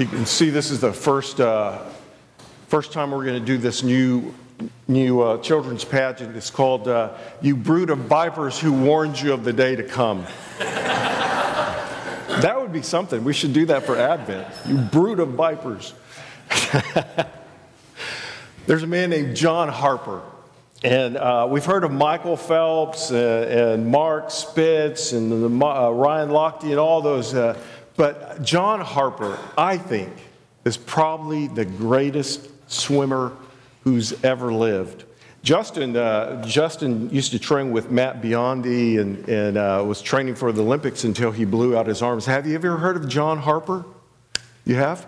You can see this is the first, uh, first time we're going to do this new, new uh, children's pageant. It's called uh, You Brood of Vipers Who Warned You of the Day to Come. that would be something. We should do that for Advent. You brood of vipers. There's a man named John Harper. And uh, we've heard of Michael Phelps uh, and Mark Spitz and the, uh, Ryan Lochte and all those uh, but John Harper, I think, is probably the greatest swimmer who's ever lived. Justin, uh, Justin used to train with Matt Biondi and, and uh, was training for the Olympics until he blew out his arms. Have you ever heard of John Harper? You have?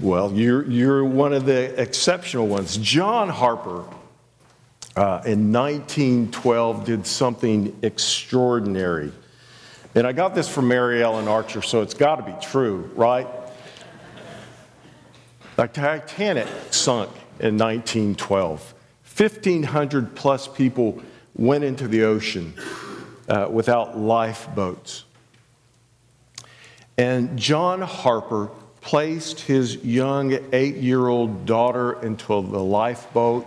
Well, you're, you're one of the exceptional ones. John Harper uh, in 1912 did something extraordinary. And I got this from Mary Ellen Archer, so it's got to be true, right? The Titanic sunk in 1912. 1,500 plus people went into the ocean uh, without lifeboats. And John Harper placed his young eight year old daughter into the lifeboat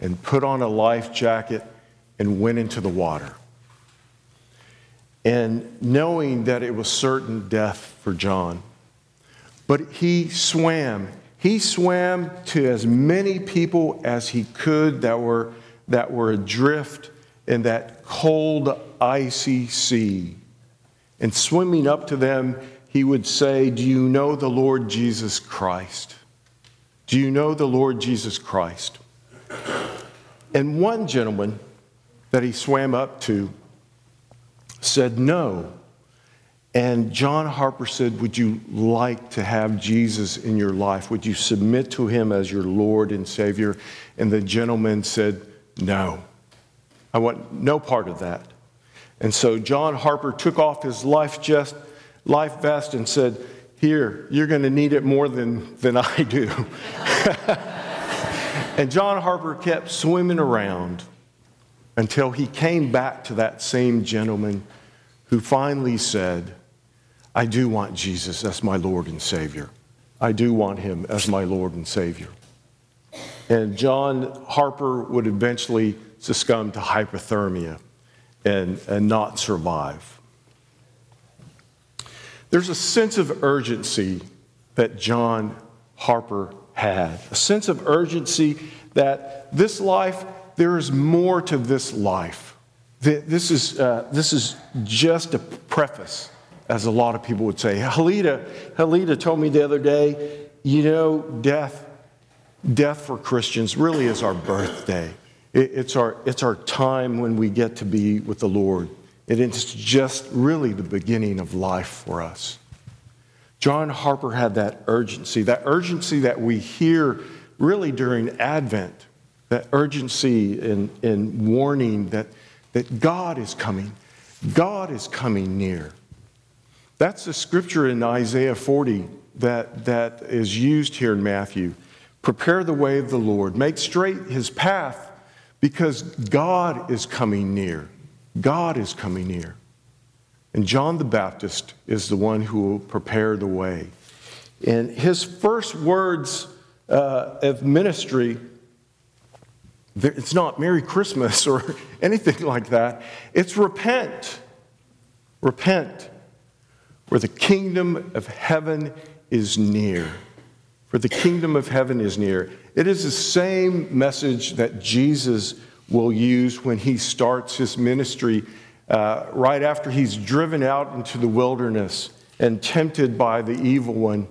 and put on a life jacket and went into the water and knowing that it was certain death for John. But he swam. He swam to as many people as he could that were, that were adrift in that cold, icy sea. And swimming up to them, he would say, Do you know the Lord Jesus Christ? Do you know the Lord Jesus Christ? And one gentleman that he swam up to said no. And John Harper said, Would you like to have Jesus in your life? Would you submit to him as your Lord and Savior? And the gentleman said, No. I want no part of that. And so John Harper took off his life, just, life vest and said, Here, you're going to need it more than, than I do. and John Harper kept swimming around until he came back to that same gentleman who finally said, I do want Jesus as my Lord and Savior. I do want him as my Lord and Savior. And John Harper would eventually succumb to hypothermia and, and not survive. There's a sense of urgency that John Harper had, a sense of urgency that this life, there is more to this life this is, uh, this is just a preface, as a lot of people would say. Halita, Halita told me the other day, you know, death, death for Christians really is our birthday. It, it's, our, it's our time when we get to be with the Lord. It's just really the beginning of life for us. John Harper had that urgency, that urgency that we hear really during Advent, that urgency and, in warning that that God is coming. God is coming near. That's the scripture in Isaiah 40 that, that is used here in Matthew. Prepare the way of the Lord, make straight his path, because God is coming near. God is coming near. And John the Baptist is the one who will prepare the way. And his first words uh, of ministry it's not Merry Christmas or anything like that. It's repent. Repent, for the kingdom of heaven is near. For the kingdom of heaven is near. It is the same message that Jesus will use when he starts his ministry uh, right after he's driven out into the wilderness and tempted by the evil one.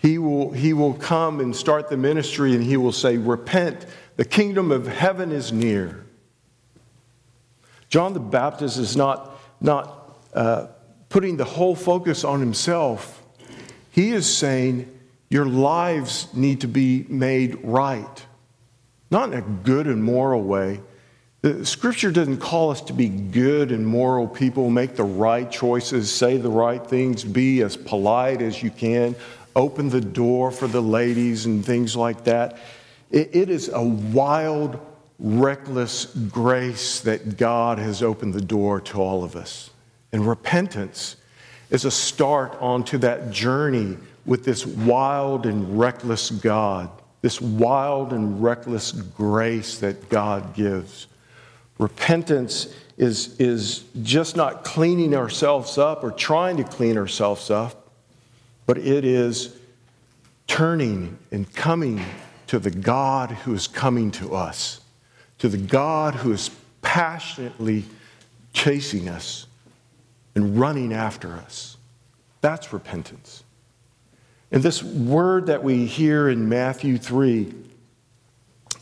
He will, he will come and start the ministry and he will say, Repent the kingdom of heaven is near. John the Baptist is not, not uh, putting the whole focus on himself. He is saying, Your lives need to be made right. Not in a good and moral way. The scripture doesn't call us to be good and moral people, make the right choices, say the right things, be as polite as you can, open the door for the ladies and things like that. It is a wild, reckless grace that God has opened the door to all of us. And repentance is a start onto that journey with this wild and reckless God, this wild and reckless grace that God gives. Repentance is, is just not cleaning ourselves up or trying to clean ourselves up, but it is turning and coming to the God who is coming to us, to the God who is passionately chasing us and running after us. That's repentance. And this word that we hear in Matthew 3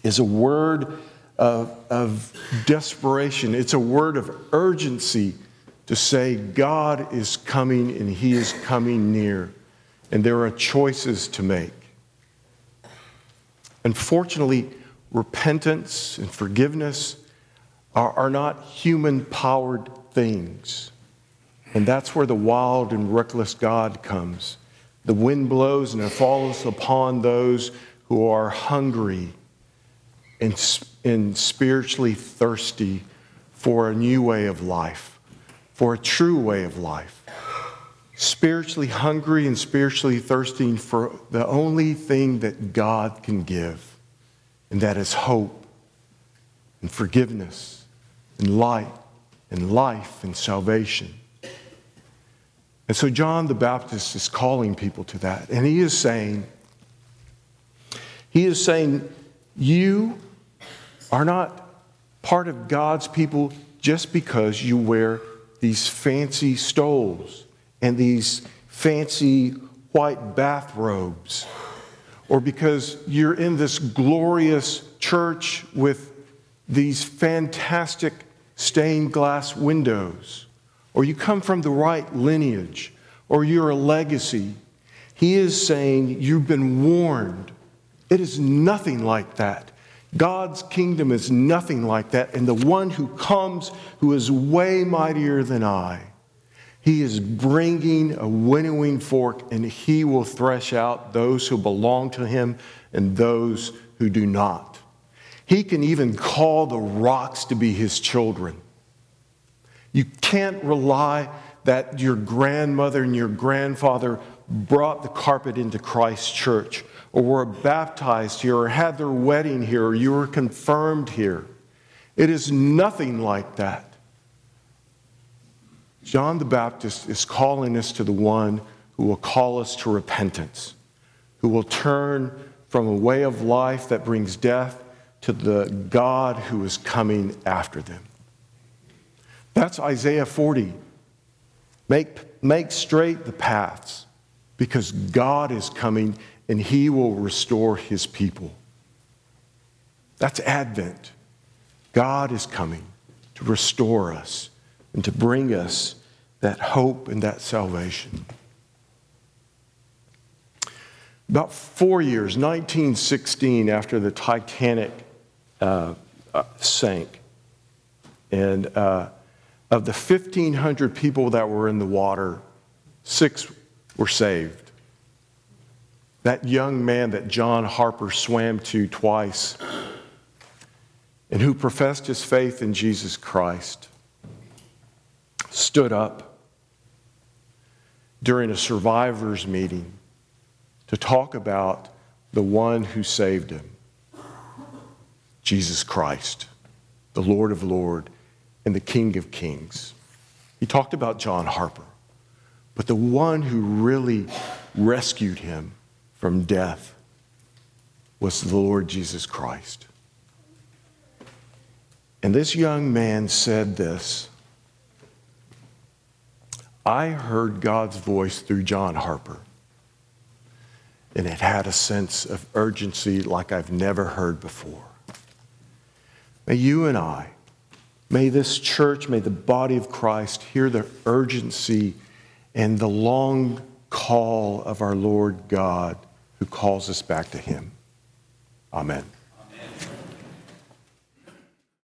is a word of, of desperation, it's a word of urgency to say, God is coming and He is coming near. And there are choices to make. Unfortunately, repentance and forgiveness are, are not human powered things. And that's where the wild and reckless God comes. The wind blows and it falls upon those who are hungry and, and spiritually thirsty for a new way of life, for a true way of life. Spiritually hungry and spiritually thirsting for the only thing that God can give, and that is hope and forgiveness and light and life and salvation. And so John the Baptist is calling people to that. And he is saying, he is saying, you are not part of God's people just because you wear these fancy stoles and these fancy white bathrobes, or because you're in this glorious church with these fantastic stained glass windows or you come from the right lineage, or you're a legacy. He is saying you've been warned. It is nothing like that. God's kingdom is nothing like that. And the one who comes, who is way mightier than I, he is bringing a winnowing fork, and he will thresh out those who belong to him and those who do not. He can even call the rocks to be his children. You can't rely that your grandmother and your grandfather brought the carpet into Christ's church, or were baptized here, or had their wedding here, or you were confirmed here. It is nothing like that. John the Baptist is calling us to the one who will call us to repentance, who will turn from a way of life that brings death to the God who is coming after them. That's Isaiah 40. Make, make straight the paths because God is coming and he will restore his people. That's Advent. God is coming to restore us and to bring us that hope and that salvation. About four years, 1916, after the Titanic uh, uh, sank, and uh, of the 1,500 people that were in the water, six were saved. That young man that John Harper swam to twice and who professed his faith in Jesus Christ stood up during a survivors meeting to talk about the one who saved him Jesus Christ, the Lord of Lords and the King of Kings. He talked about John Harper, but the one who really rescued him from death was the Lord Jesus Christ. And this young man said this I heard God's voice through John Harper, and it had a sense of urgency like I've never heard before. May you and I May this church, may the body of Christ hear the urgency and the long call of our Lord God who calls us back to Him. Amen.